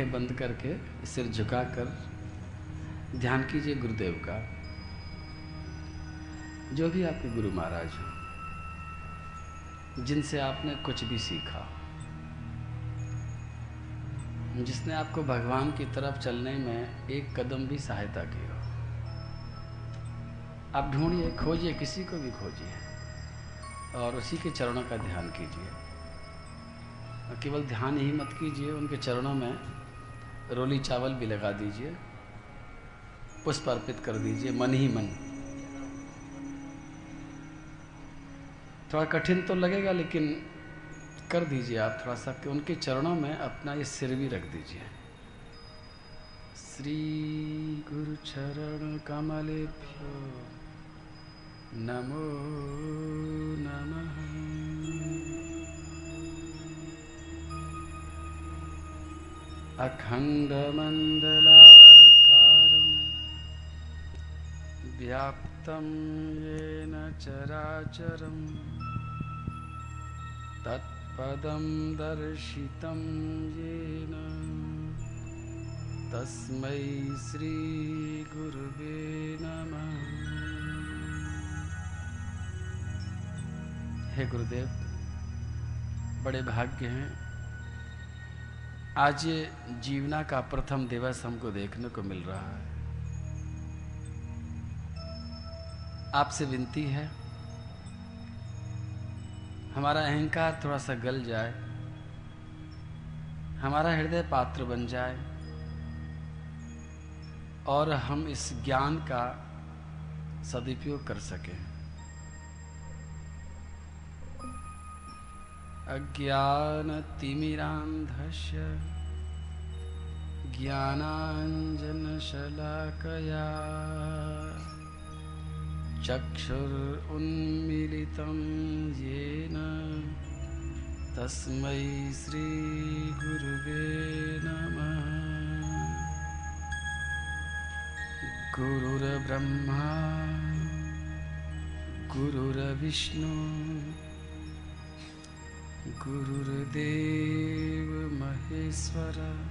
बंद करके सिर झुकाकर ध्यान कीजिए गुरुदेव का। जो भी आपके गुरु महाराज हो, जिनसे आपने कुछ भी सीखा, जिसने आपको भगवान की तरफ़ चलने में एक कदम भी सहायता की हो, आप ढूंढिए, खोजिए, किसी को भी खोजिए और उसी के चरणों का ध्यान कीजिए। केवल ध्यान ही मत कीजिए, उनके चरणों में रोली चावल भी लगा दीजिए पुष्प अर्पित कर दीजिए, मन ही मन। थोड़ा कठिन तो लगेगा, लेकिन कर दीजिए आप थोड़ा सा, कि उनके चरणों में अपना ये सिर भी रख दीजिए। श्री गुरु चरण कमलेभ्यो नमो नमः। अखण्डमण्डलाकारं व्याप्तं येन चराचरं तत्पदं दर्शितं येन तस्मै श्रीगुरुवे नमः। हे गुरुदेव, बड़े भाग्य हैं आज जीवना का प्रथम दिवस हमको देखने को मिल रहा है। आपसे विनती है, हमारा अहंकार थोड़ा सा गल जाए, हमारा हृदय पात्र बन जाए, और हम इस ज्ञान का सदुपयोग कर सकें। अज्ञानतिमिरान्धस्य ज्ञानाञ्जनशलाकया चक्षुरुन्मिलितं येन तस्मै श्रीगुरुवे नमः। गुरुर्ब्रह्मा गुरुर्विष्णु गुरुर्देव महेश्वर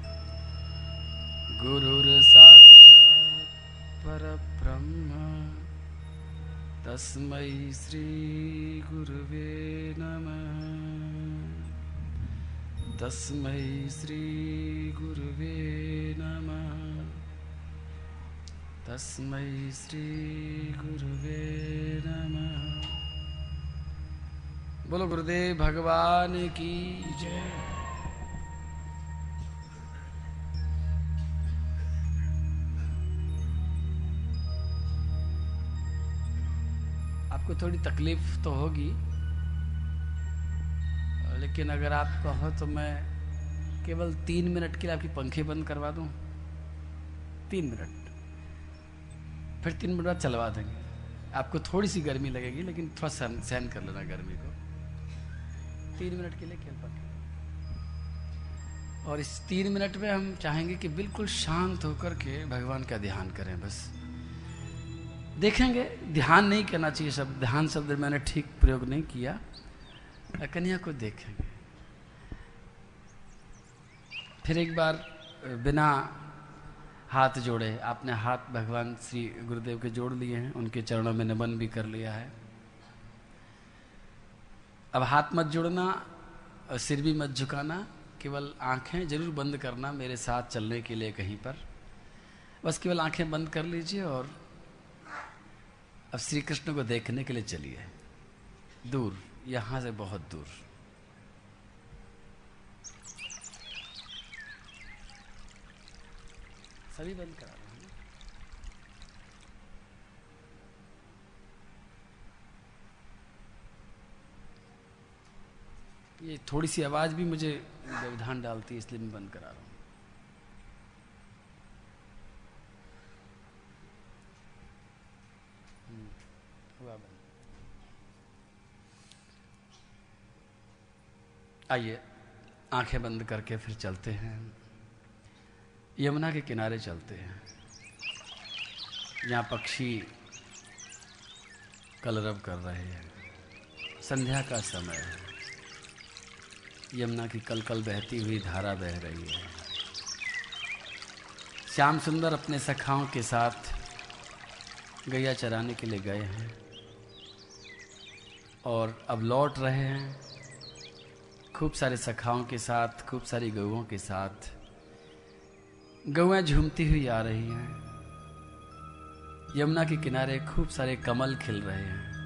गुरुर्साक्षात् परब्रह्म तस्मै श्रीगुरुवे नमः। तस्मै श्रीगुरुवे नमः। तस्मै श्रीगुरुवे नमः बोलो, गुरुदेव भगवान की जय। आपको थोड़ी तकलीफ़ तो होगी, लेकिन अगर आप कहो तो मैं केवल तीन मिनट के लिए आपकी पंखे बंद करवा दूँ। तीन मिनट। फिर तीन मिनट बाद चलवा देंगे। आपको थोड़ी सी गर्मी लगेगी, लेकिन थोड़ा सहन सहन कर लेना गर्मी को। तीन मिनट के लिए खेल पंखे और इस तीन मिनट में हम चाहेंगे कि बिल्कुल शांत होकर के भगवान का ध्यान करें, बस। देखेंगे, ध्यान नहीं करना चाहिए शब्द, ध्यान शब्द मैंने ठीक प्रयोग नहीं किया। कन्या को देखेंगे। फिर एक बार, बिना हाथ जोड़े, आपने हाथ भगवान श्री गुरुदेव के जोड़ लिए हैं, उनके चरणों में नमन भी कर लिया है। अब हाथ मत जोड़ना और सिर भी मत झुकाना, केवल आँखें ज़रूर बंद करना मेरे साथ चलने के लिए कहीं पर। बस केवल आँखें बंद कर लीजिए और अब श्री कृष्ण को देखने के लिए चलिए। दूर, यहाँ से बहुत दूर। सभी बंद करा रहे हैं ये थोड़ी सी आवाज़ भी मुझे व्यवधान डालती है, इसलिए मैं बंद करा रहा हूँ। आइए, आँखें बंद करके फिर चलते हैं। यमुना के किनारे चलते हैं। यहाँ पक्षी कलरव कर रहे हैं। संध्या का समय है। यमुना की कल कल बहती हुई धारा बह रही है। श्याम सुंदर अपने सखाओं के साथ गैया चराने के लिए गए हैं और अब लौट रहे हैं। खूब सारे सखाओं के साथ, खूब सारी गऊओं के साथ गौएँ झूमती हुई आ रही हैं। यमुना के किनारे खूब सारे कमल खिल रहे हैं।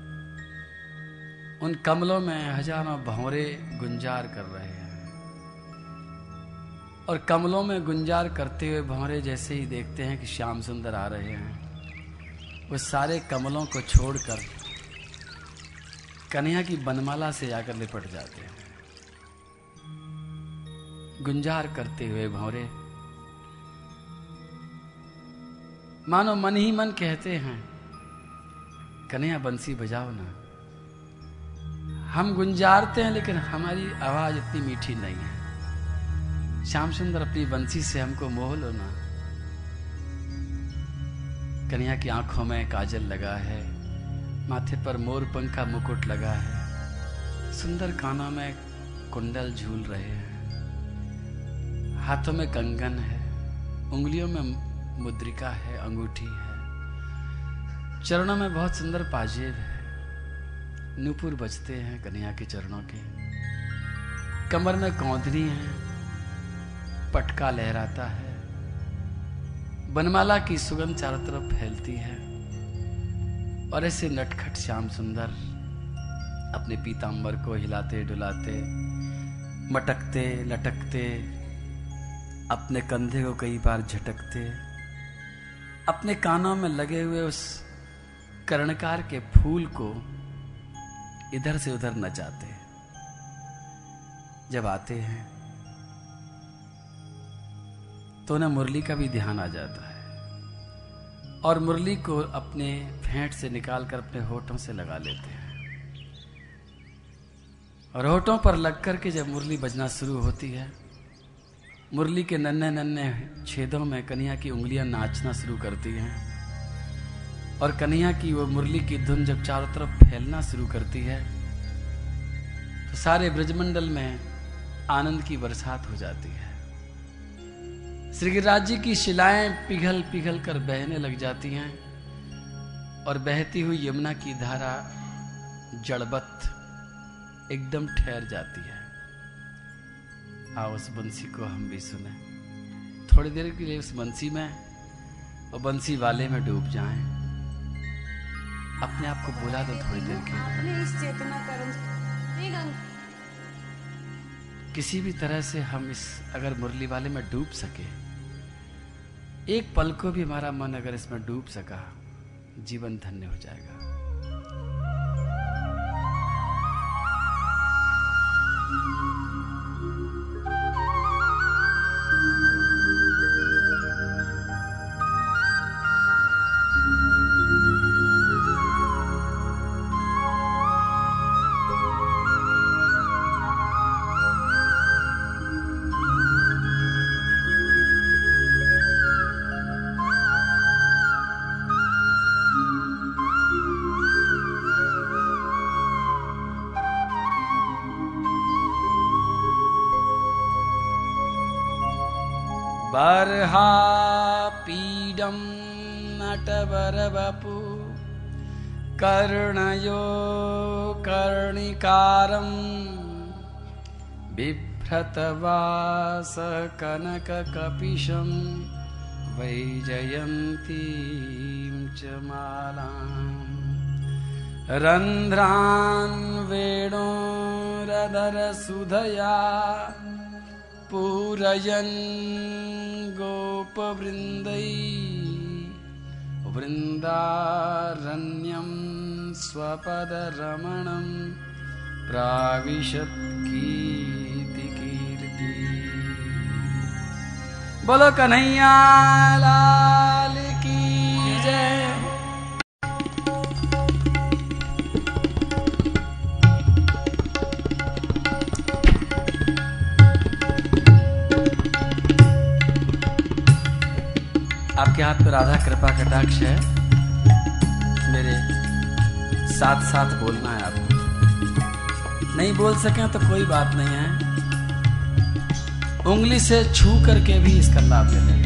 उन कमलों में हज़ारों भंवरे गुंजार कर रहे हैं। और कमलों में गुंजार करते हुए भंवरे जैसे ही देखते हैं कि श्याम सुंदर आ रहे हैं। वो सारे कमलों को छोड़कर कन्हैया की बनमाला से आकर लिपट जाते हैं। गुंजार करते हुए भौरे मानो मन ही मन कहते हैं, कन्हैया बंसी बजाओ ना। हम गुंजारते हैं, लेकिन हमारी आवाज़ इतनी मीठी नहीं है। श्याम सुंदर अपनी बंसी से हमको मोह लो ना। कन्हैया की आँखों में काजल लगा है, माथे पर मोर पंख का मुकुट लगा है। सुंदर कानों में कुंडल झूल रहे हैं। हाथों में कंगन है, उंगलियों में, मुद्रिका है, अंगूठी है। चरणों में बहुत सुंदर पाजेब है। नूपुर बजते हैं कन्हैया के चरणों के। कमर में कौंधनी है, पटका लहराता है। बनमाला की सुगंध चारों तरफ़ फैलती है, और ऐसे नटखट श्याम सुंदर अपने पीताम्बर को हिलाते, डुलाते, मटकते, लटकते, अपने कंधे को कई बार झटकते, अपने कानों में लगे हुए उस कर्णकार के फूल को इधर से उधर न जाते। जब आते हैं तो उन्हें मुरली का भी ध्यान आ जाता है और मुरली को अपने फेंट से निकालकर अपने होठों से लगा लेते हैं। और होठों पर लगकर के जब मुरली बजना शुरू होती है, मुरली के नन्हे नन्हे छेदों में कन्हैया की उंगलियाँ नाचना शुरू करती हैं। और कन्हैया की वो मुरली की धुन जब चारों तरफ़ फैलना शुरू करती है तो सारे ब्रजमंडल में आनंद की बरसात हो जाती है। श्री गिरिराज जी की शिलाएँ पिघल पिघल कर बहने लग जाती हैं और बहती हुई यमुना की धारा जड़बत एकदम ठहर जाती है। आओ उस बंसी को हम भी सुने। थोड़ी देर के लिए उस बंसी में और बंसी वाले में डूब जाएँ। अपने आप को बुला दो थोड़ी देर के लिए। किसी भी तरह से हम इस अगर मुरली वाले में डूब सके एक पल को भी हमारा मन अगर इसमें डूब सका जीवन धन्य हो जाएगा। बर्हा पीडं नटवरवपु। कर्णयो कर्णिकारं बिभ्रतवासकनककपिशं वैजयन्तीं च मालाम्। रन्ध्रान् वेणोरधरसुधया पूरयन् गोपवृन्दै वृन्दारण्यं स्वपदरमणं प्राविशत् कीर्ति बोलो कन्हैया लाल की जय आपके हाथ पे राधा कृपा कटाक्ष है। मेरे साथ साथ बोलना है आपको नहीं बोल सके तो कोई बात नहीं है। उंगली से छू करके भी इसका लाभ ले लेंगे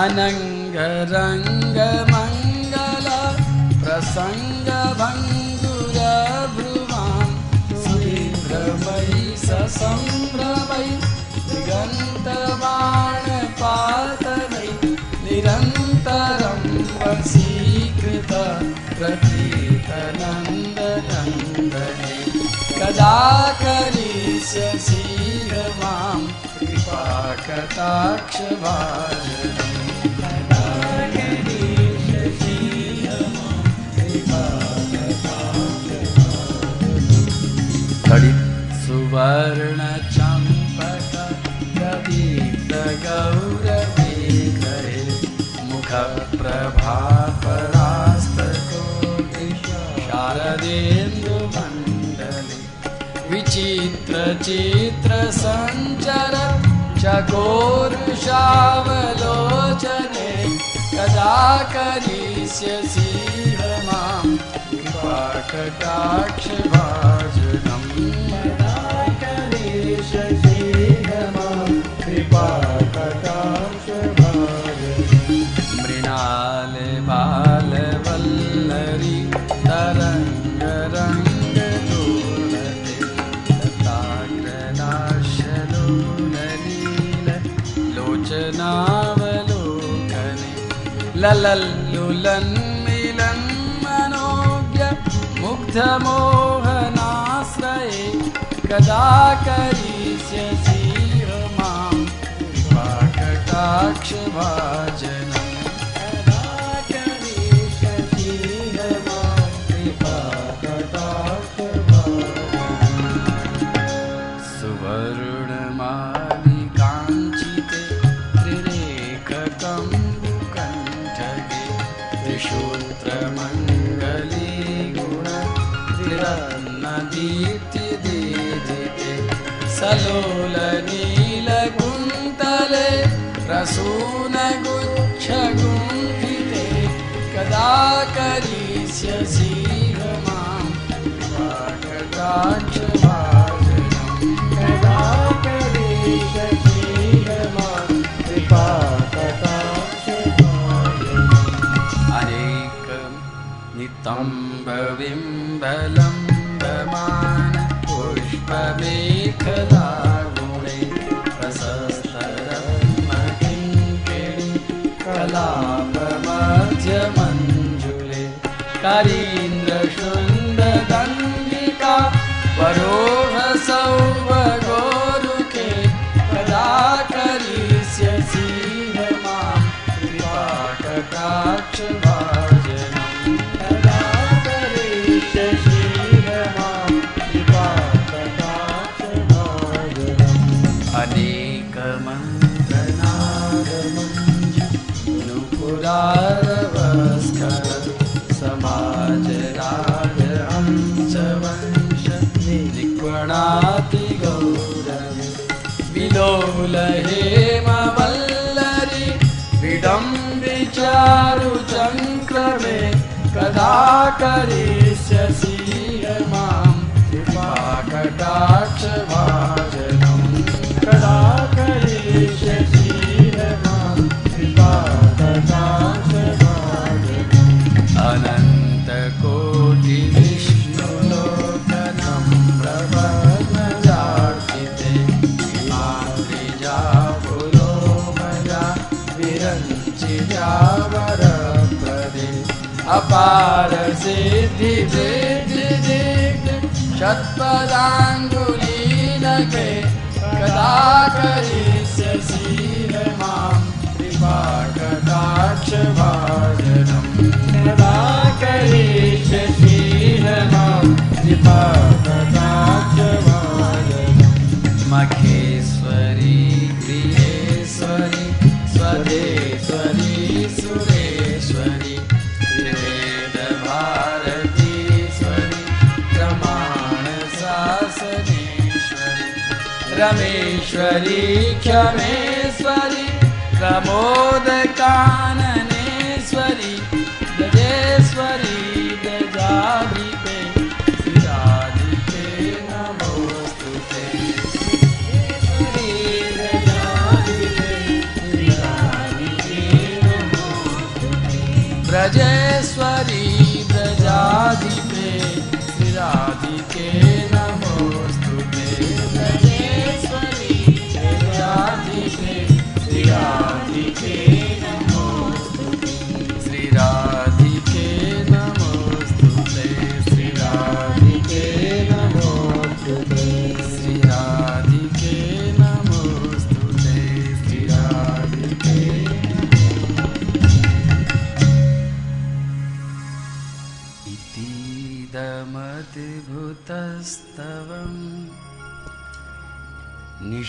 अनङ्गरङ्गमङ्गल प्रसङ्गभङ्गुरभ्रुवान् सुभ्रमयि ससम्भ्रमै दिगन्तबाणपातनै निरन्तरं वशीकृत प्रतीतनन्दनन्दने कदा करिष्यसि माँ कृपाकटाक्षभाजनम् चकोरुषावलोचने कदा करिष्यसि मां कृपाकटाक्षभाजनम् वलोकने ललल्लुलन् मिलन् मनोज्ञमोहनाश्रये कदा करिष्यसि मां पाककाक्षभाजन करिष्यसि माँ कृपाकटाक्षभाजनम् कदा करिष्यसि माँ कृपाकटाक्षभाजनम् अनेकं नितम्बविम्बलं दमान पुष्पमेखलागुणे प्रशस्तरत्नकिङ्किणी कलापमध्यमञ्जुले हरीन्द्रुन्दर वरोहसौ करिष्यसि मातृजापुलोमजा सिद्धि सिद्धि वृद्धि दिग्ध शतपदाङ्गुली लगे कदा करिष्यसि माँ, कृपा कटाक्ष भाजनम् कदा करिष्यसि माँ, कृपा रमेश्वरी क्षमेश्वरी प्रमोद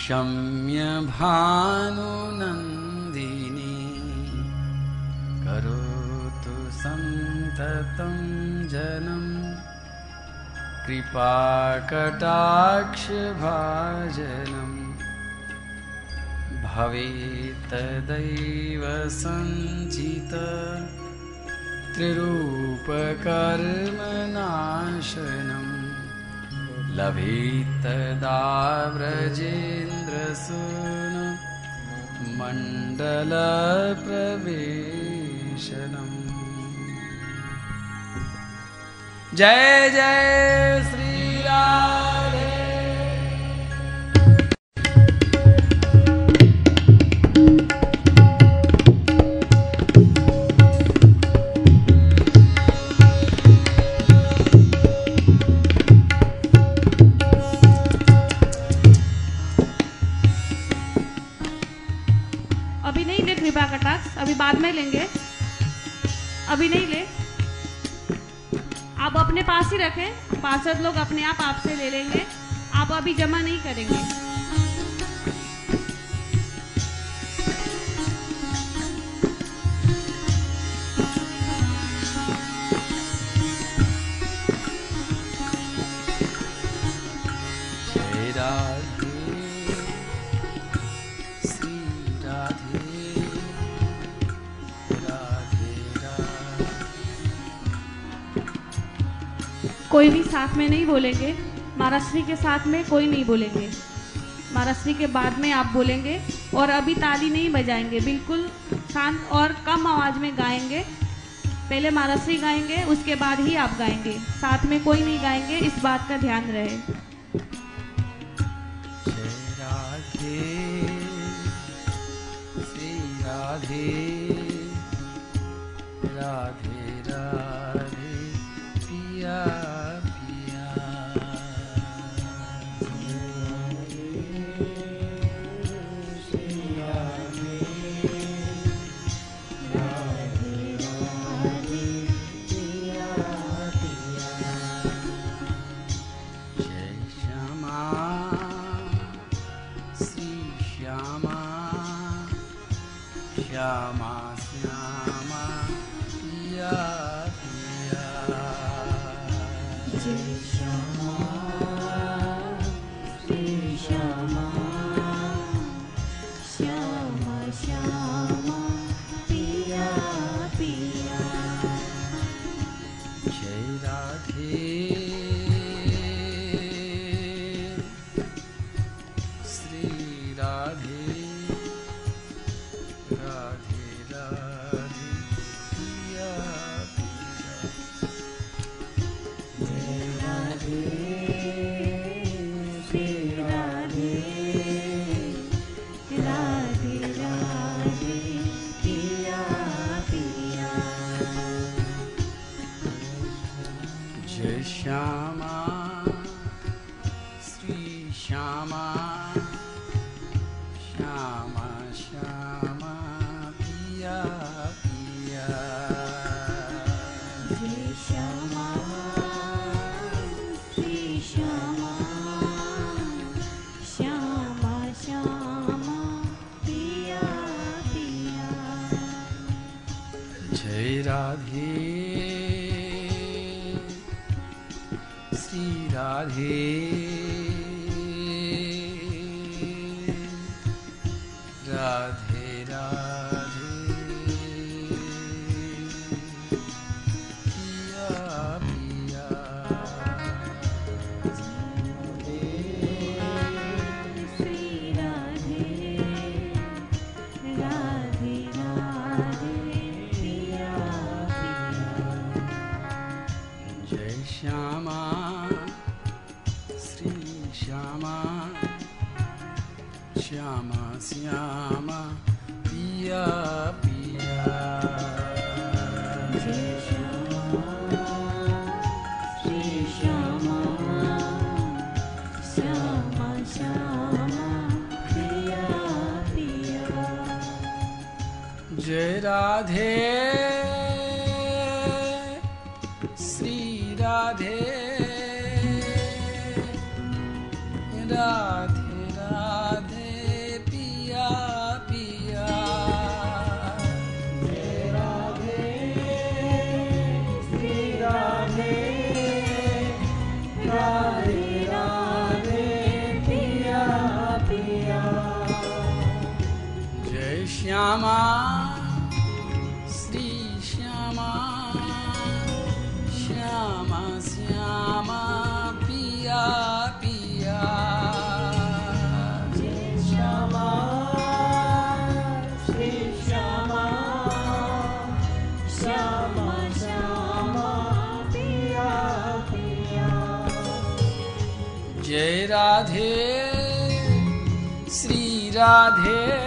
निशम्य भानुनन्दिनी। करोतु सन्ततं जनम्। कृपाकटाक्षभाजनम्। भवेत्तदैव सञ्चित त्रिरूपकर्मनाशनम् लभेत्तदा व्रजेन्द्रसून मण्डलप्रवेशनम्। जय जय श्रीराधे करेंगे। कोई भी साथ में नहीं बोलेंगे। महाराष्ट्री के साथ में कोई नहीं बोलेंगे। महाराष्ट्री के बाद में आप बोलेंगे और अभी ताली नहीं बजाएँगे, बिल्कुल शांत और कम आवाज़ में गाएँगे। पहले महाराष्ट्री गाएँगे, उसके बाद ही आप गाएँगे। साथ में कोई नहीं गाएँगे, इस बात का ध्यान रहे। श्री राधे ्याम श्याम श्रम श्याम जय राधे राधे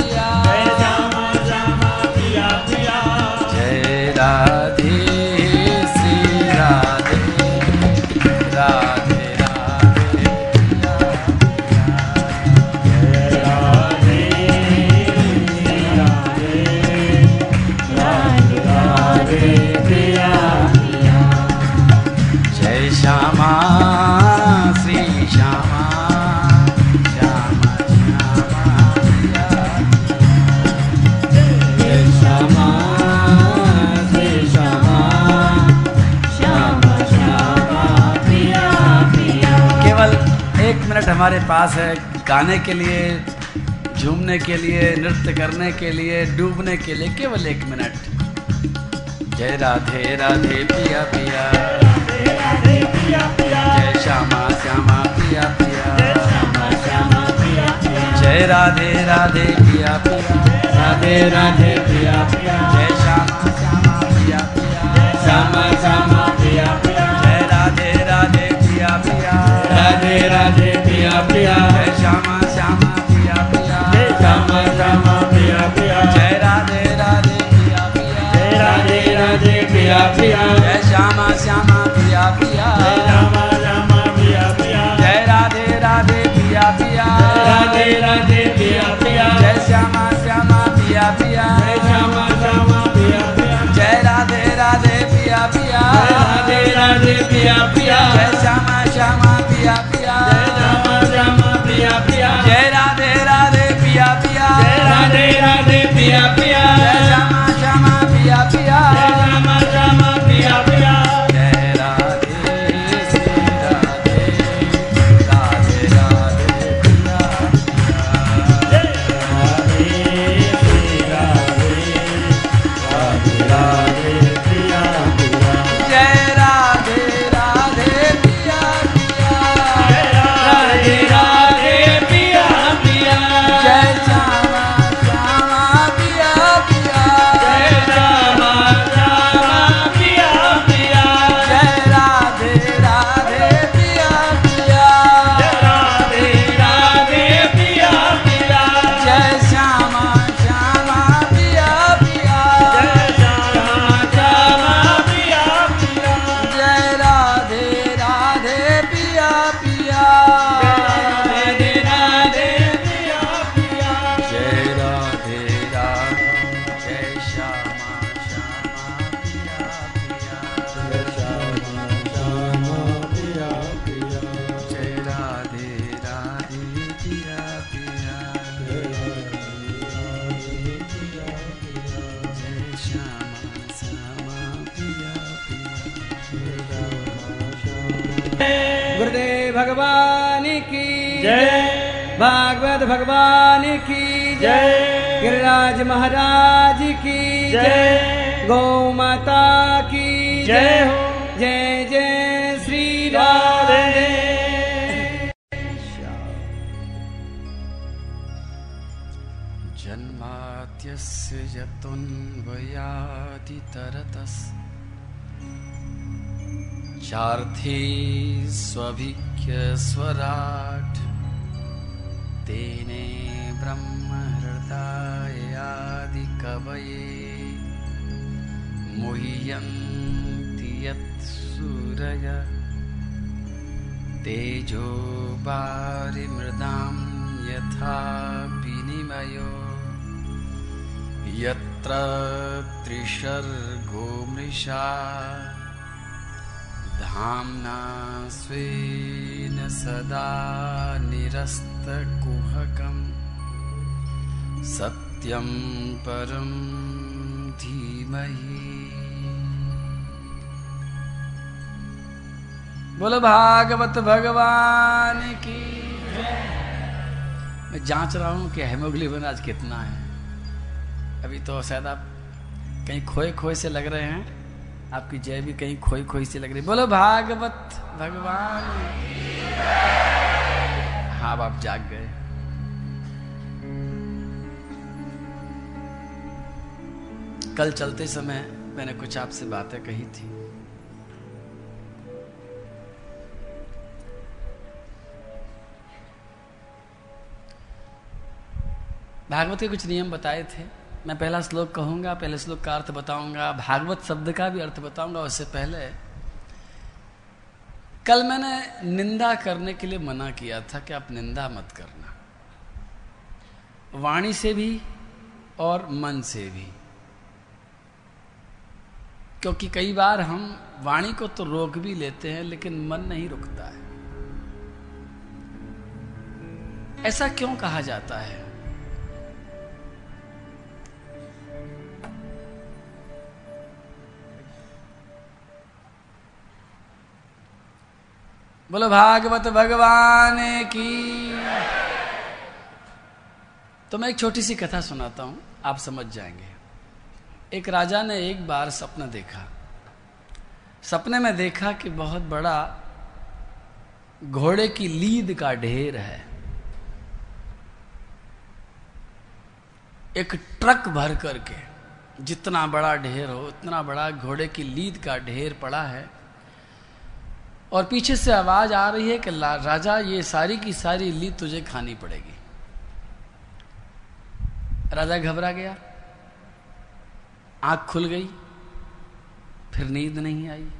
हमारे पास है गाने के लिए, झूमने के लिए, नृत्य करने के लिए, डूबने के लिए केवल एक मिनट। जय राधे राधे पिया पिया। जय श्यामा श्यामा, पिया पिया। जय राधे राधे पिया पिया। राधे राधे पिया पिया। जय श्यामा श्यामा, पिया श्यामा श्यामा, पिया पिया। राधे राधे पिया पिया जय श्यामा श्यामा पिया पिया श्यामा श्यामा पिया पिया जय राधे राधे पिया पिया राधे राधे पिया पिया जय श्यामा श्यामा पिया पिया श्यामा श्यामा पिया पिया जय राधे राधे पिया पिया राधे राधे पिया पिया जय श्यामा श्यामा पिया पिया श्यामा श्यामा पिया पिया जय राधे राधे पिया पिया राधे राधे पिया पिया जय श्यामा पिया पिया। श्यामा श्यामा पिया पिया जय राधे राधे, पिया पिया। राधे राधे, पिया पिया। जय। गिरिराज महाराज की जय। गौ माता की जय हो। जय जय श्री राधे। जन्माद्यस्य यतुन्वयादितरतस् चार्थे स्वभिख्यस्वराट् तेने ब्रह्महृदायादिकवये मुह्यन्ति यत्सूरय तेजो वारिमृदां यथा विनिमयो। यत्र त्रिशर्गो मृषा। धाम्ना स्वेन सदा निरस्तकुहकं सत्यं परं धीमहि। बोलो, भागवत भगवान की मैं जाँच रहा हूँ कि हेमोग्लोबिन आज कितना है। अभी तो शायद आप कहीं खोए खोए से लग रहे हैं। आपकी जय भी कहीं खोई खोई से लग रही बोलो, भागवत भगवान हाँ अब आप जाग गए। कल चलते समय मैंने कुछ आपसे बातें कही थी। भागवत के कुछ नियम बताए थे। मैं पहला श्लोक कहूँगा, पहले श्लोक का अर्थ बताऊँगा, भागवत शब्द का भी अर्थ बताऊँगा, उससे पहले कल मैंने निंदा करने के लिए मना किया था कि आप निंदा मत करना। वाणी से भी और मन से भी। क्योंकि कई बार हम वाणी को तो रोक भी लेते हैं, लेकिन मन नहीं रुकता है। ऐसा क्यों कहा जाता है? बोलो, भागवत भगवान की। तो मैं एक छोटी सी कथा सुनाता हूँ, आप समझ जाएँगे। एक राजा ने एक बार सपना देखा। सपने में देखा कि बहुत बड़ा घोड़े की लीद का ढेर है। एक ट्रक भर करके जितना बड़ा ढेर हो, उतना बड़ा घोड़े की लीद का ढेर पड़ा है। और पीछे से आवाज़ आ रही है कि राजा, ये सारी की सारी लीद तुझे खानी पड़ेगी। राजा घबरा गया। आँख खुल गई, फिर नींद नहीं आई।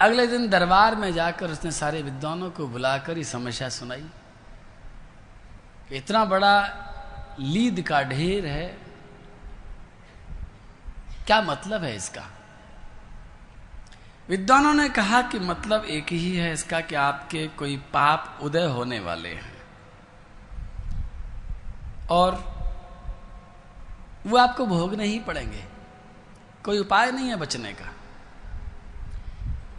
अगले दिन दरबार में जाकर उसने सारे विद्वानों को बुलाकर ये समस्या सुनाई। कि इतना बड़ा लीद का ढेर है, क्या मतलब है इसका? विद्वानों ने कहा कि मतलब एक ही है इसका कि आपके कोई पाप उदय होने वाले हैं। और वो आपको भोगने ही पड़ेंगे। कोई उपाय नहीं है बचने का।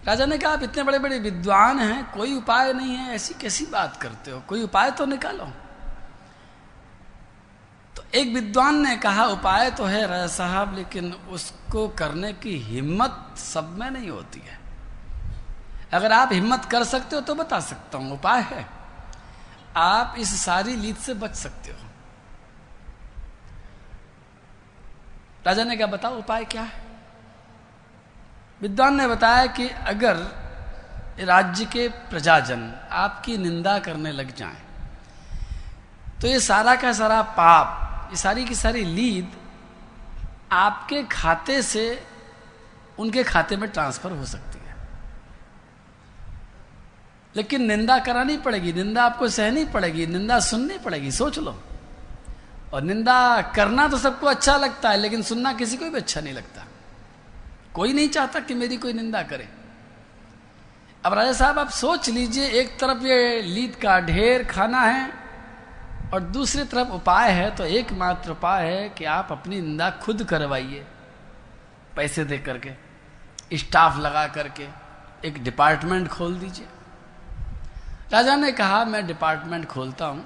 राजा ने कहा, आप इतने बड़े बड़े विद्वान हैं, कोई उपाय नहीं है, ऐसी कैसी बात करते हो? कोई उपाय तो निकालो। तो एक विद्वान ने कहा, उपाय तो है राजा साहब, लेकिन उसको करने की हिम्मत सब में नहीं होती है। अगर आप हिम्मत कर सकते हो तो बता सकता हूँ, उपाय है। आप इस सारी लीद से बच सकते हो। राजा ने क्या बताओ उपाय क्या है? विद्वान ने बताया कि अगर राज्य के प्रजाजन आपकी निंदा करने लग जाएँ, तो ये सारा का सारा पाप ये सारी की सारी लीद आपके खाते से उनके खाते में ट्रांसफ़र हो सकती है। लेकिन निंदा करानी पड़ेगी निंदा आपको सहनी पड़ेगी निंदा सुननी पड़ेगी सोच लो। और निंदा करना तो सबको अच्छा लगता है, लेकिन सुनना किसी को भी अच्छा नहीं लगता। कोई नहीं चाहता कि मेरी कोई निंदा करे। अब राजा साहब, आप सोच लीजिए, एक तरफ़ ये लीद का ढेर खाना है और दूसरी तरफ़ उपाय है तो एकमात्र उपाय है कि आप अपनी निंदा खुद करवाइए, पैसे दे करके, स्टाफ लगा करके, एक डिपार्टमेंट खोल दीजिए। राजा ने कहा, मैं डिपार्टमेंट खोलता हूँ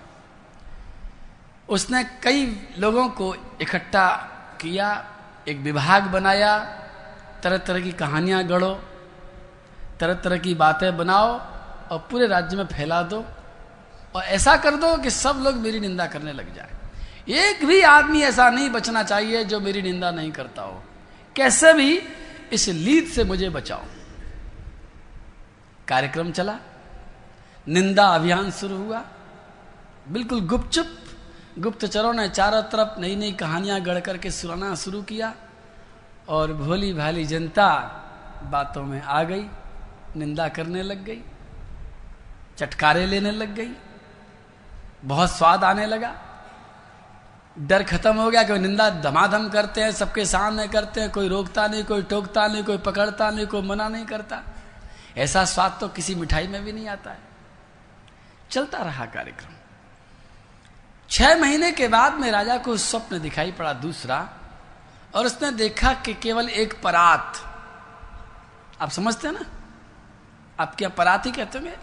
उसने कई लोगों को इकट्ठा किया, एक विभाग बनाया तरह तरह की कहानियाँ गढ़ो तरह तरह की बातें बनाओ और पूरे राज्य में फैला दो और ऐसा कर दो कि सब लोग मेरी निंदा करने लग जाए। एक भी आदमी ऐसा नहीं बचना चाहिए जो मेरी निंदा नहीं करता हो। कैसे भी इस लीद से मुझे बचाओ। कार्यक्रम चला, निंदा अभियान शुरू हुआ, बिल्कुल गुपचुप गुप्तचरों ने चारों तरफ़ नई नई कहानियाँ गढ़ करके सुनाना शुरू किया और भोली भाली जनता बातों में आ गई, निंदा करने लग गई, चटकारे लेने लग गई, बहुत स्वाद आने लगा। डर खत्म हो गया कोई निंदा धमाधम करते हैं, सबके सामने करते हैं, कोई रोकता नहीं, कोई टोकता नहीं, कोई पकड़ता नहीं, कोई मना नहीं करता। ऐसा स्वाद तो किसी मिठाई में भी नहीं आता है। चलता रहा कार्यक्रम। छह महीने के बाद में राजा को स्वप्न दिखाई पड़ा दूसरा, और उसने देखा कि केवल एक परात। आप समझते हैं ना? आप क्या परात ही कहते होंगे?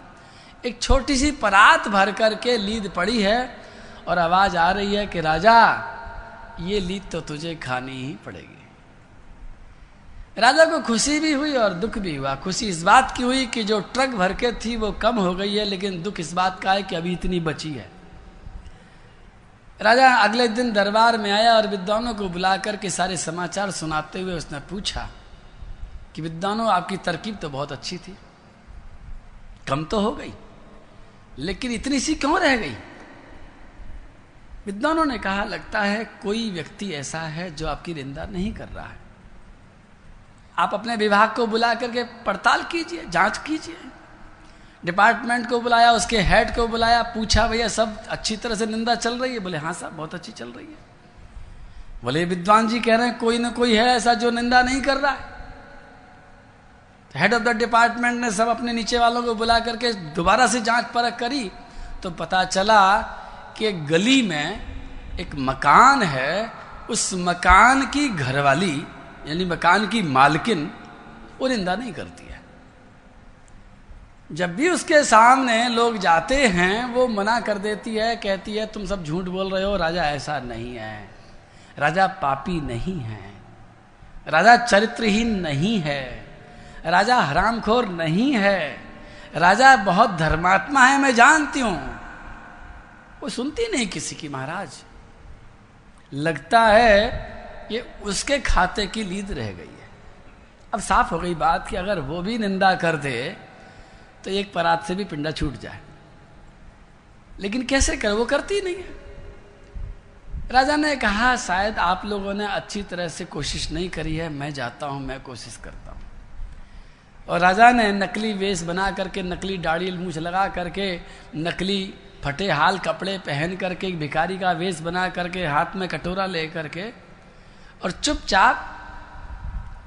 एक छोटी सी परात भर करके लीद पड़ी है, और आवाज़ आ रही है कि राजा, ये लीद तो तुझे खानी ही पड़ेगी। राजा को खुशी भी हुई और दुख भी हुआ। खुशी इस बात की हुई कि जो ट्रक भर के थी वो कम हो गई है, लेकिन दुख इस बात का है कि अभी इतनी बची है। राजा अगले दिन दरबार में आया और विद्वानों को बुलाकर के सारे समाचार सुनाते हुए उसने पूछा कि विद्वानों, आपकी तरकीब तो बहुत अच्छी थी। कम तो हो गई, लेकिन इतनी सी क्यों रह गई? विद्वानों ने कहा, लगता है कोई व्यक्ति ऐसा है जो आपकी निंदा नहीं कर रहा है। आप अपने विभाग को बुला करके पड़ताल कीजिए, जाँच कीजिए। डिपार्टमेंट को बुलाया, उसके हेड को बुलाया, पूछा, भैया, सब अच्छी तरह से निंदा चल रही है? बोले हाँ साहब, बहुत अच्छी चल रही है। बोले, विद्वान जी कह रहे हैं, कोई ना कोई है ऐसा जो निंदा नहीं कर रहा है। हेड ऑफ़ द डिपार्टमेंट ने सब अपने नीचे वालों को बुला करके दोबारा से जाँच परख करी तो पता चला कि गली में एक मकान है, उस मकान की घरवाली, यानी मकान की मालकिन, वो निंदा नहीं करती है। जब भी उसके सामने लोग जाते हैं, वो मना कर देती है, कहती है, तुम सब झूठ बोल रहे हो, राजा ऐसा नहीं है। राजा पापी नहीं है। राजा चरित्रहीन नहीं है। राजा हरामखोर नहीं है। राजा बहुत धर्मात्मा है, मैं जानती हूँ। वो सुनती नहीं किसी की, महाराज, लगता है ये उसके खाते की लीद रह गई है। अब साफ़ हो गई बात कि अगर वो भी निंदा कर दे तो एक परात से भी पिंडा छूट जाए। लेकिन कैसे कर? वो करती नहीं है। राजा ने कहा, शायद आप लोगों ने अच्छी तरह से कोशिश नहीं करी है। मैं जाता हूँ, मैं कोशिश करता हूँ। और राजा ने नकली वेश बना करके, नकली दाढ़ी मूछ लगा करके, नकली फटे हाल कपड़े पहन करके, भिखारी का वेश बना करके, हाथ में कटोरा ले करके, और चुपचाप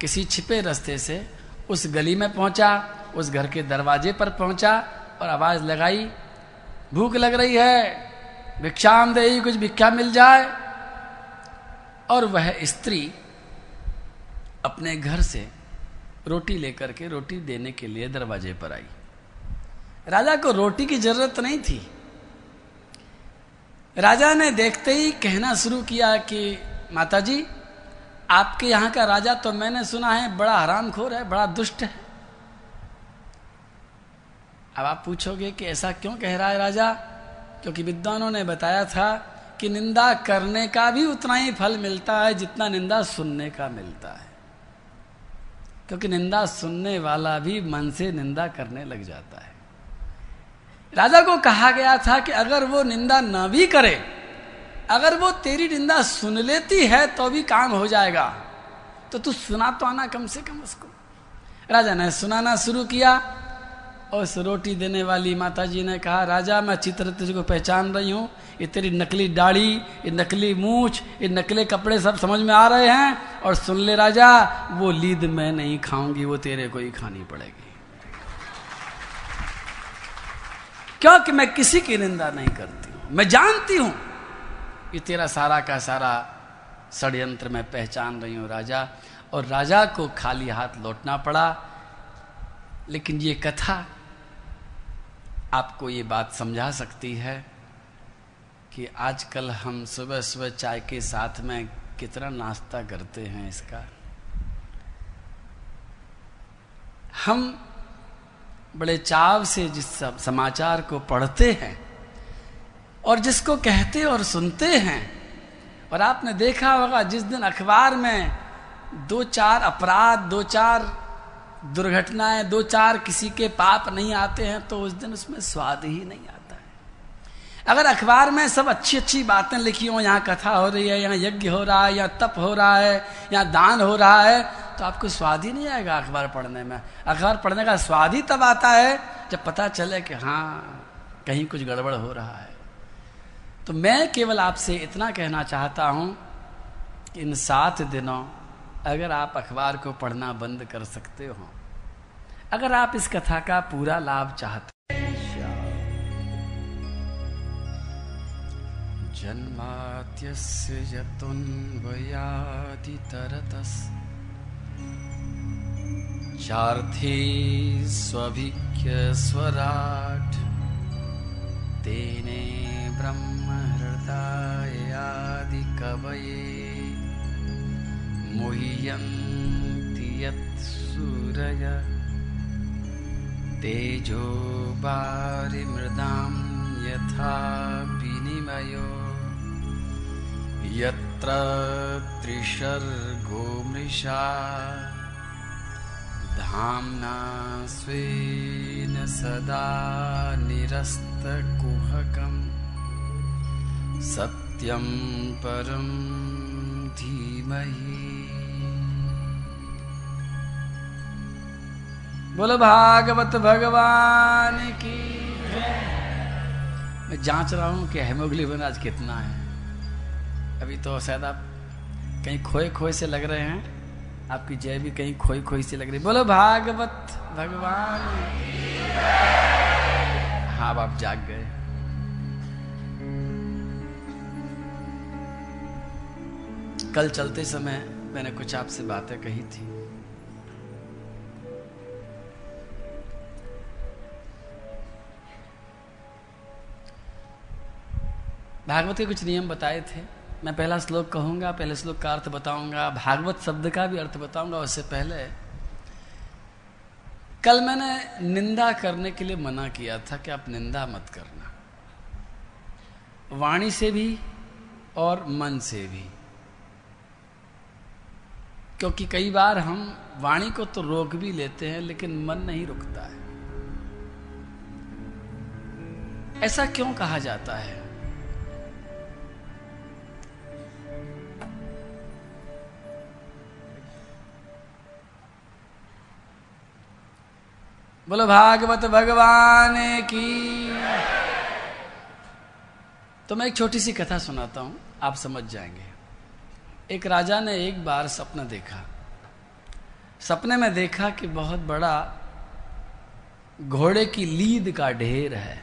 किसी छिपे रास्ते से उस गली में पहुँचा, उस घर के दरवाजे पर पहुँचा और आवाज़ लगाई, भूख लग रही है भिक्षाम दे कुछ भिक्षा मिल जाए। और वह स्त्री अपने घर से रोटी लेकर के रोटी देने के लिए दरवाजे पर आई। राजा को रोटी की ज़रूरत नहीं थी। राजा ने देखते ही कहना शुरू किया कि, माताजी आपके यहाँ का राजा तो मैंने सुना है बड़ा हरामखोर है, बड़ा दुष्ट है। अब आप पूछोगे कि ऐसा क्यों कह रहा है राजा? क्योंकि विद्वानों ने बताया था कि निंदा करने का भी उतना ही फल मिलता है जितना निंदा सुनने का मिलता है। क्योंकि निंदा सुनने वाला भी मन से निंदा करने लग जाता है। राजा को कहा गया था कि अगर वो निंदा न भी करे अगर वो तेरी निंदा सुन लेती है तो भी काम हो जाएगा। तो तू सुना तो आना कम से कम उसको। राजा ने सुनाना शुरू किया और उस रोटी देने वाली माता जी ने कहा, राजा, मैं चित्र तरह तुझको पहचान रही हूँ। ये तेरी नकली दाढ़ी, ये नकली मूछ, ये नकले कपड़े सब समझ में आ रहे हैं। और सुन ले राजा, वो लीद मैं नहीं खाऊँगी, वो तेरे को ही खानी पड़ेगी। क्योंकि मैं किसी की निंदा नहीं करती हूँ। मैं जानती हूँ ये तेरा सारा का सारा षड्यंत्र मैं पहचान रही हूँ राजा। और राजा को खाली हाथ लौटना पड़ा। लेकिन ये कथा आपको ये बात समझा सकती है कि आजकल हम सुबह सुबह चाय के साथ में कितना नाश्ता करते हैं इसका। हम बड़े चाव से जिस समाचार को पढ़ते हैं और जिसको कहते और सुनते हैं। और आपने देखा होगा, जिस दिन अखबार में दो चार अपराध, दो चार दुर्घटनाएँ, दो चार किसी के पाप नहीं आते हैं तो उस दिन उसमें स्वाद ही नहीं आता है। अगर अखबार में सब अच्छी अच्छी बातें लिखी हो, यहाँ कथा हो रही है, यहाँ यज्ञ हो रहा है, यहाँ तप हो रहा है, यहाँ दान हो रहा है तो आपको स्वाद ही नहीं आएगा अखबार पढ़ने में। अखबार पढ़ने का स्वाद ही तब आता है, जब पता चले कि हाँ कहीं कुछ गड़बड़ हो रहा है। तो मैं केवल आपसे इतना कहना चाहता हूँ कि इन सात दिनों अगर आप अखबार को पढ़ना बंद कर सकते हो, अगर आप इस कथा का पूरा लाभ चाहते जन्मात्यस्य यतुन्वयादितरतस् चार्थे स्वभिख्य स्वराट। तेने ब्रह्महृदायादिकवये मुह्यन्ति यत्सूरय तेजो वारिमृदां यथा विनिमयो। यत्र त्रिशर्गो मृषा धाम्ना स्वेन सदा निरस्तकुहकम्। सत्यं परं धीमहि। बोलो भागवत भगवान की मैं जाँच रहा हूँ कि हेमोग्लोबिन आज कितना है। अभी तो शायद आप कहीं खोए खोए से लग रहे हैं। आपकी जय भी कहीं खोई खोई सी लग रही। बोलो, भागवत, भगवान। हाँ आप जाग गए। कल चलते समय मैंने कुछ आपसे बातें कही थी। भागवत के कुछ नियम बताए थे। मैं पहला श्लोक कहूँगा, पहले श्लोक का अर्थ बताऊँगा, भागवत शब्द का भी अर्थ बताऊँगा, उससे पहले कल मैंने निंदा करने के लिए मना किया था कि आप निंदा मत करना। वाणी से भी और मन से भी। क्योंकि कई बार हम वाणी को तो रोक भी लेते हैं, लेकिन मन नहीं रुकता है। ऐसा क्यों कहा जाता है? बोलो, भागवत भगवान की। तो मैं एक छोटी सी कथा सुनाता हूँ, आप समझ जाएँगे। एक राजा ने एक बार सपना देखा। सपने में देखा कि बहुत बड़ा घोड़े की लीद का ढेर है।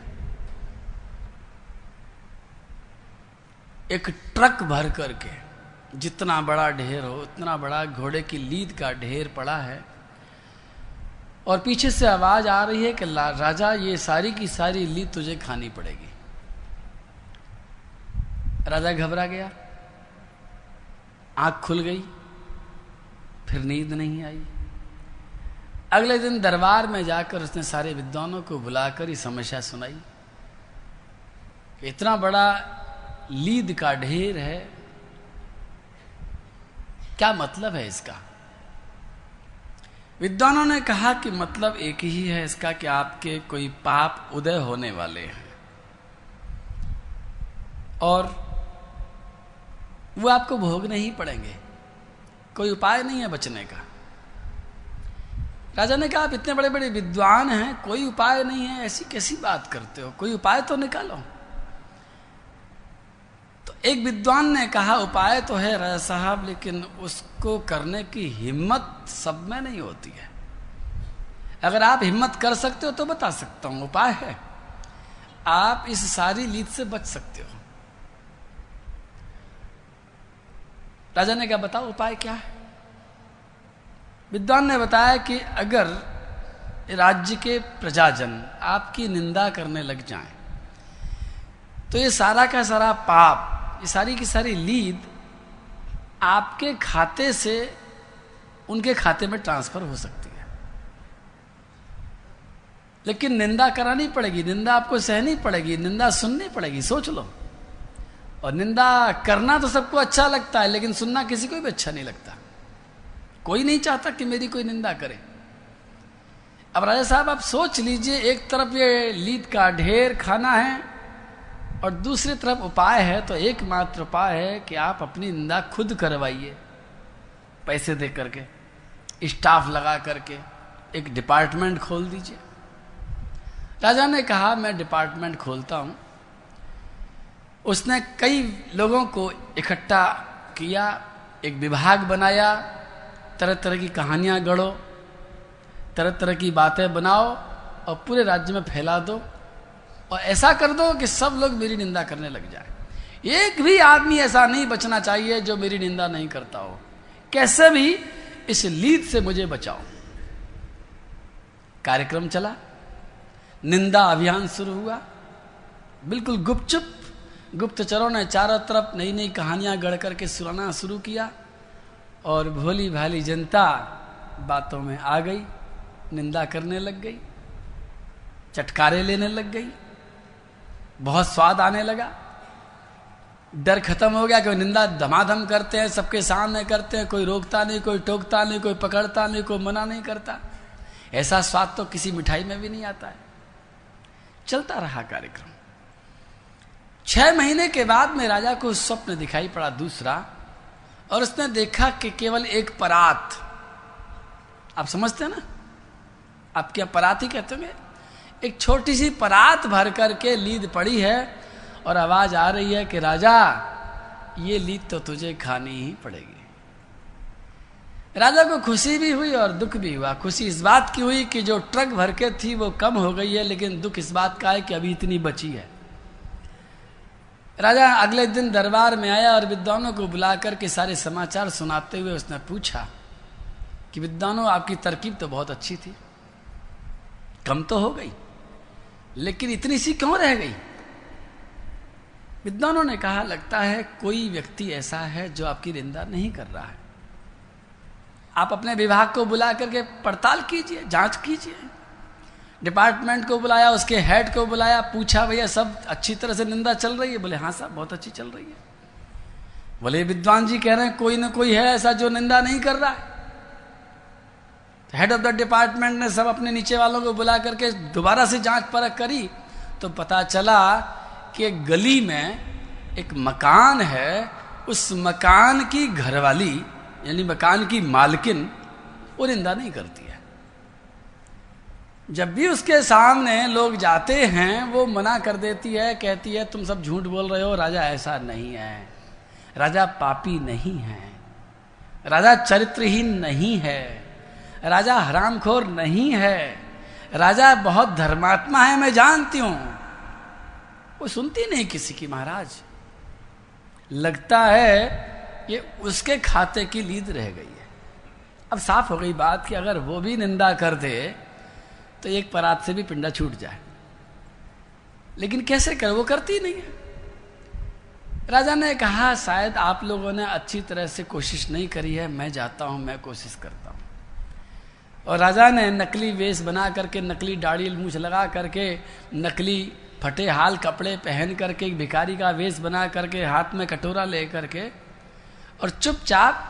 एक ट्रक भर करके जितना बड़ा ढेर हो, उतना बड़ा घोड़े की लीद का ढेर पड़ा है। और पीछे से आवाज़ आ रही है कि राजा, ये सारी की सारी लीद तुझे खानी पड़ेगी। राजा घबरा गया। आँख खुल गई। फिर नींद नहीं आई। अगले दिन दरबार में जाकर उसने सारे विद्वानों को बुलाकर ये समस्या सुनाई। इतना बड़ा लीद का ढेर है। क्या मतलब है इसका? विद्वानों ने कहा कि मतलब एक ही है इसका कि आपके कोई पाप उदय होने वाले हैं। और वो आपको भोगने ही पड़ेंगे। कोई उपाय नहीं है बचने का। राजा ने कहा, आप इतने बड़े बड़े विद्वान हैं, कोई उपाय नहीं है, ऐसी कैसी बात करते हो? कोई उपाय तो निकालो। एक विद्वान ने कहा उपाय तो है राजा साहब लेकिन उसको करने की हिम्मत सब में नहीं होती है। अगर आप हिम्मत कर सकते हो तो बता सकता हूँ उपाय है। आप इस सारी लीद से बच सकते हो। राजा ने क्या बताओ उपाय क्या है? विद्वान ने बताया कि अगर राज्य के प्रजाजन आपकी निंदा करने लग जाएँ, तो ये सारा का सारा पाप ये सारी की सारी लीद आपके खाते से उनके खाते में ट्रांसफ़र हो सकती है। लेकिन निंदा करानी पड़ेगी, निंदा आपको सहनी पड़ेगी, निंदा सुननी पड़ेगी, सोच लो। और निंदा करना तो सबको अच्छा लगता है, लेकिन सुनना किसी को भी अच्छा नहीं लगता। कोई नहीं चाहता कि मेरी कोई निंदा करे। अब राजा साहब, आप सोच लीजिए, एक तरफ़ ये लीद का ढेर खाना है और दूसरी तरफ़ उपाय है तो एकमात्र उपाय है कि आप अपनी निंदा खुद करवाइए, पैसे दे करके, स्टाफ लगा करके, एक डिपार्टमेंट खोल दीजिए। राजा ने कहा, मैं डिपार्टमेंट खोलता हूँ। उसने कई लोगों को इकट्ठा किया, एक विभाग बनाया तरह तरह की कहानियाँ गढ़ो तरह तरह की बातें बनाओ और पूरे राज्य में फैला दो। और ऐसा कर दो कि सब लोग मेरी निंदा करने लग जाए। एक भी आदमी ऐसा नहीं बचना चाहिए जो मेरी निंदा नहीं करता हो। कैसे भी इस लीद से मुझे बचाओ। कार्यक्रम चला। निंदा अभियान शुरू हुआ। बिल्कुल गुपचुप। गुप्तचरों ने चारों तरफ़ नई नई कहानियाँ गढ़ करके सुनाना शुरू किया और भोली भाली जनता बातों में आ गई, निंदा करने लग गई, चटकारे लेने लग गई। बहुत स्वाद आने लगा। डर खत्म हो गया कोई निंदा धमाधम करते हैं, सबके सामने करते हैं, कोई रोकता नहीं, कोई टोकता नहीं, कोई पकड़ता नहीं, कोई मना नहीं करता। ऐसा स्वाद तो किसी मिठाई में भी नहीं आता है। चलता रहा कार्यक्रम। छह महीने के बाद में राजा को स्वप्न दिखाई पड़ा दूसरा, और उसने देखा कि केवल एक परात। आप समझते हैं ना? आप क्या परात ही कहते होंगे? एक छोटी सी परात भर करके लीद पड़ी है और आवाज़ आ रही है कि, राजा, ये लीद तो तुझे खानी ही पड़ेगी। राजा को खुशी भी हुई और दुख भी हुआ। खुशी इस बात की हुई कि जो ट्रक भर के थी वो कम हो गई है, लेकिन दुख इस बात का है कि अभी इतनी बची है। राजा अगले दिन दरबार में आया और विद्वानों को बुलाकर के सारे समाचार सुनाते हुए उसने पूछा कि, विद्वानों, आपकी तरकीब तो बहुत अच्छी थी। कम तो हो गई। लेकिन इतनी सी क्यों रह गई? विद्वानों ने कहा, लगता है कोई व्यक्ति ऐसा है जो आपकी निंदा नहीं कर रहा है। आप अपने विभाग को बुला करके पड़ताल कीजिए, जाँच कीजिए। डिपार्टमेंट को बुलाया, उसके हेड को बुलाया, पूछा, भैया, सब अच्छी तरह से निंदा चल रही है? बोले हाँ साहब, बहुत अच्छी चल रही है। बोले विद्वान जी कह रहे हैं, कोई ना कोई है ऐसा जो निंदा नहीं कर रहा है। हेड ऑफ़ द डिपार्टमेंट ने सब अपने नीचे वालों को बुला करके दोबारा से जाँच परख करी तो पता चला कि गली में एक मकान है। उस मकान की घरवाली, यानी मकान की मालकिन, वो निंदा नहीं करती है। जब भी उसके सामने लोग जाते हैं, वो मना कर देती है, कहती है, तुम सब झूठ बोल रहे हो, राजा ऐसा नहीं है। राजा पापी नहीं है। राजा चरित्रहीन नहीं है। राजा हरामखोर नहीं है। राजा बहुत धर्मात्मा है, मैं जानती हूँ। वो सुनती नहीं किसी की महाराज। लगता है ये उसके खाते की लीद रह गई है। अब साफ़ हो गई बात कि अगर वो भी निंदा कर दे तो एक परात से भी पिंडा छूट जाए। लेकिन कैसे कर? वो करती नहीं है। राजा ने कहा, शायद आप लोगों ने अच्छी तरह से कोशिश नहीं करी है, मैं जाता हूँ, मैं कोशिश करता और राजा ने नकली वेश बना करके, नकली दाढ़ी मूछ लगा करके, नकली फटे हाल कपड़े पहन करके, एक भिखारी का वेश बना करके, हाथ में कटोरा ले करके, और चुपचाप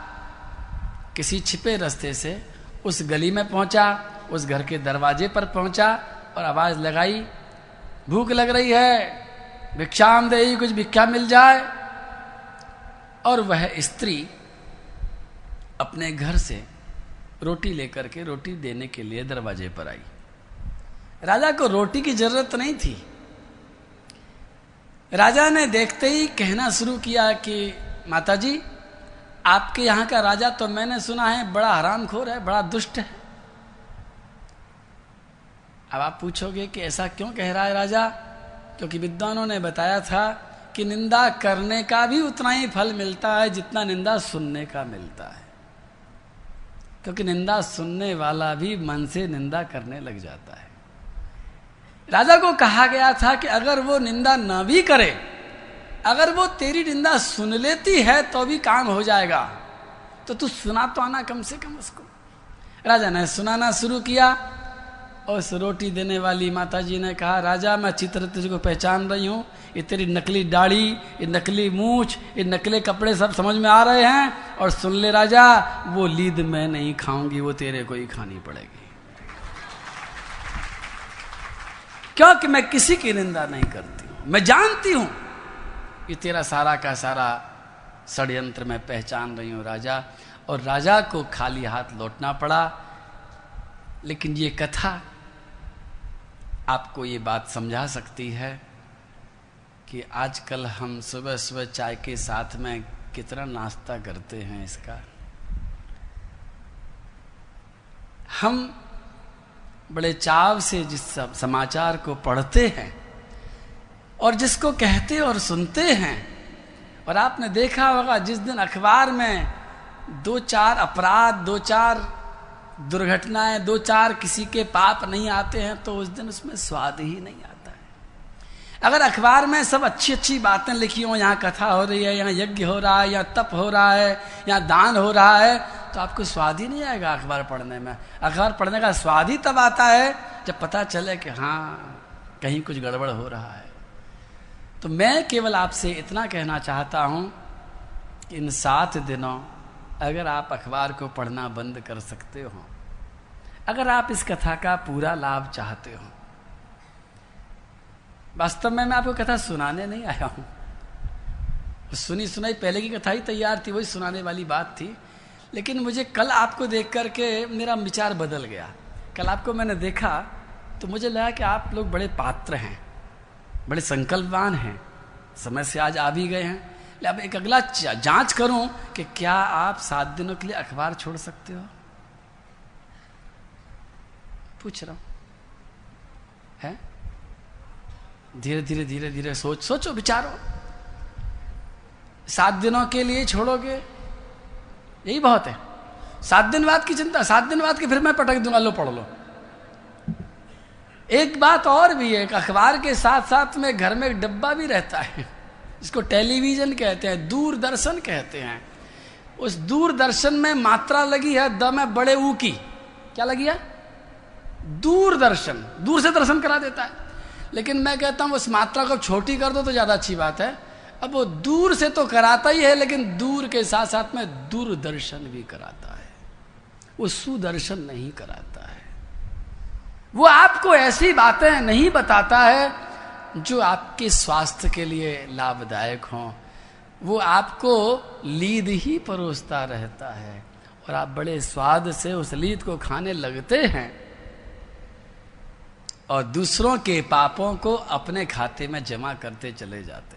किसी छिपे रास्ते से उस गली में पहुँचा, उस घर के दरवाजे पर पहुँचा और आवाज़ लगाई, भूख लग रही है भिक्षाम दे कुछ भिक्षा मिल जाए। और वह स्त्री अपने घर से रोटी लेकर के, रोटी देने के लिए दरवाजे पर आई। राजा को रोटी की ज़रूरत नहीं थी। राजा ने देखते ही कहना शुरू किया कि, माताजी, आपके यहाँ का राजा तो मैंने सुना है, बड़ा हरामखोर है, बड़ा दुष्ट है। अब आप पूछोगे कि ऐसा क्यों कह रहा है राजा? क्योंकि विद्वानों ने बताया था कि निंदा करने का भी उतना ही फल मिलता है जितना निंदा सुनने का मिलता है। क्योंकि निंदा सुनने वाला भी मन से निंदा करने लग जाता है। राजा को कहा गया था कि अगर वो निंदा ना भी करे, अगर वो तेरी निंदा सुन लेती है तो भी काम हो जाएगा। तो तू सुना तो आना कम से कम उसको। राजा ने सुनाना शुरू किया। उस रोटी देने वाली माता जी ने कहा, राजा, मैं चित्र तुझको पहचान रही हूँ। ये तेरी नकली दाढ़ी, ये नकली मूछ, ये नकले कपड़े सब समझ में आ रहे हैं। और सुन ले राजा, वो लीद मैं नहीं खाऊँगी, वो तेरे को ही खानी पड़ेगी। क्योंकि मैं किसी की निंदा नहीं करती हूँ। मैं जानती हूँ ये तेरा सारा का सारा षड्यंत्र मैं पहचान रही हूँ, राजा। और राजा को खाली हाथ लौटना पड़ा। लेकिन ये कथा आपको ये बात समझा सकती है कि आजकल हम सुबह सुबह चाय के साथ में कितना नाश्ता करते हैं इसका? हम बड़े चाव से जिस समाचार को पढ़ते हैं और जिसको कहते और सुनते हैं, और आपने देखा होगा जिस दिन अखबार में दो चार अपराध, दो चार दुर्घटनाएँ, दो चार किसी के पाप नहीं आते हैं तो उस दिन उसमें स्वाद ही नहीं आता है। अगर अखबार में सब अच्छी अच्छी बातें लिखी हो, यहाँ कथा हो रही है, यहाँ यज्ञ हो रहा है, यहाँ तप हो रहा है, यहाँ दान हो रहा है तो आपको स्वाद ही नहीं आएगा अखबार पढ़ने में। अखबार पढ़ने का स्वाद ही तब आता है, जब पता चले कि हाँ कहीं कुछ गड़बड़ हो रहा है। तो मैं केवल आपसे इतना कहना चाहता हूँ कि इन सात दिनों अगर आप अखबार को पढ़ना बंद कर सकते हो, अगर आप इस कथा का पूरा लाभ चाहते हो। वास्तव में मैं आपको कथा सुनाने नहीं आया हूँ। सुनी सुनाई, पहले की कथा ही तैयार थी, वही सुनाने वाली बात थी। लेकिन मुझे कल आपको देख करके मेरा विचार बदल गया। कल आपको मैंने देखा तो मुझे लगा कि आप लोग बड़े पात्र हैं, बड़े संकल्पवान हैं। समय से आज आ भी गए हैं। अब एक अगला जाँच करूँ कि क्या आप सात दिनों के लिए अखबार छोड़ सकते हो। पूछ रहा हूँ। है? धीरे धीरे धीरे धीरे सोच, सोचो, विचारो। सात दिनों के लिए छोड़ोगे? यही बहुत है। सात दिन बाद की चिंता, सात दिन बाद की फिर मैं पटक दूँगा, लो, पढ़ लो। एक बात और भी है अखबार के साथ साथ में घर में एक डब्बा भी रहता है। जिसको टेलीविज़न कहते हैं, दूरदर्शन कहते हैं। उस दूरदर्शन में मात्रा लगी है, द में बड़े ऊ की। क्या लगी है? दूरदर्शन। दूर से दर्शन करा देता है। लेकिन मैं कहता हूँ, उस मात्रा को छोटी कर दो तो ज़्यादा अच्छी बात है। अब वो दूर से तो कराता ही है, लेकिन दूर के साथ साथ में दूरदर्शन भी कराता है। वो सुदर्शन नहीं कराता है। वो आपको ऐसी बातें नहीं बताता है जो आपके स्वास्थ्य के लिए लाभदायक हो, वो आपको लीद ही परोसता रहता है और आप बड़े स्वाद से उस लीद को खाने लगते हैं और दूसरों के पापों को अपने खाते में जमा करते चले जाते हैं।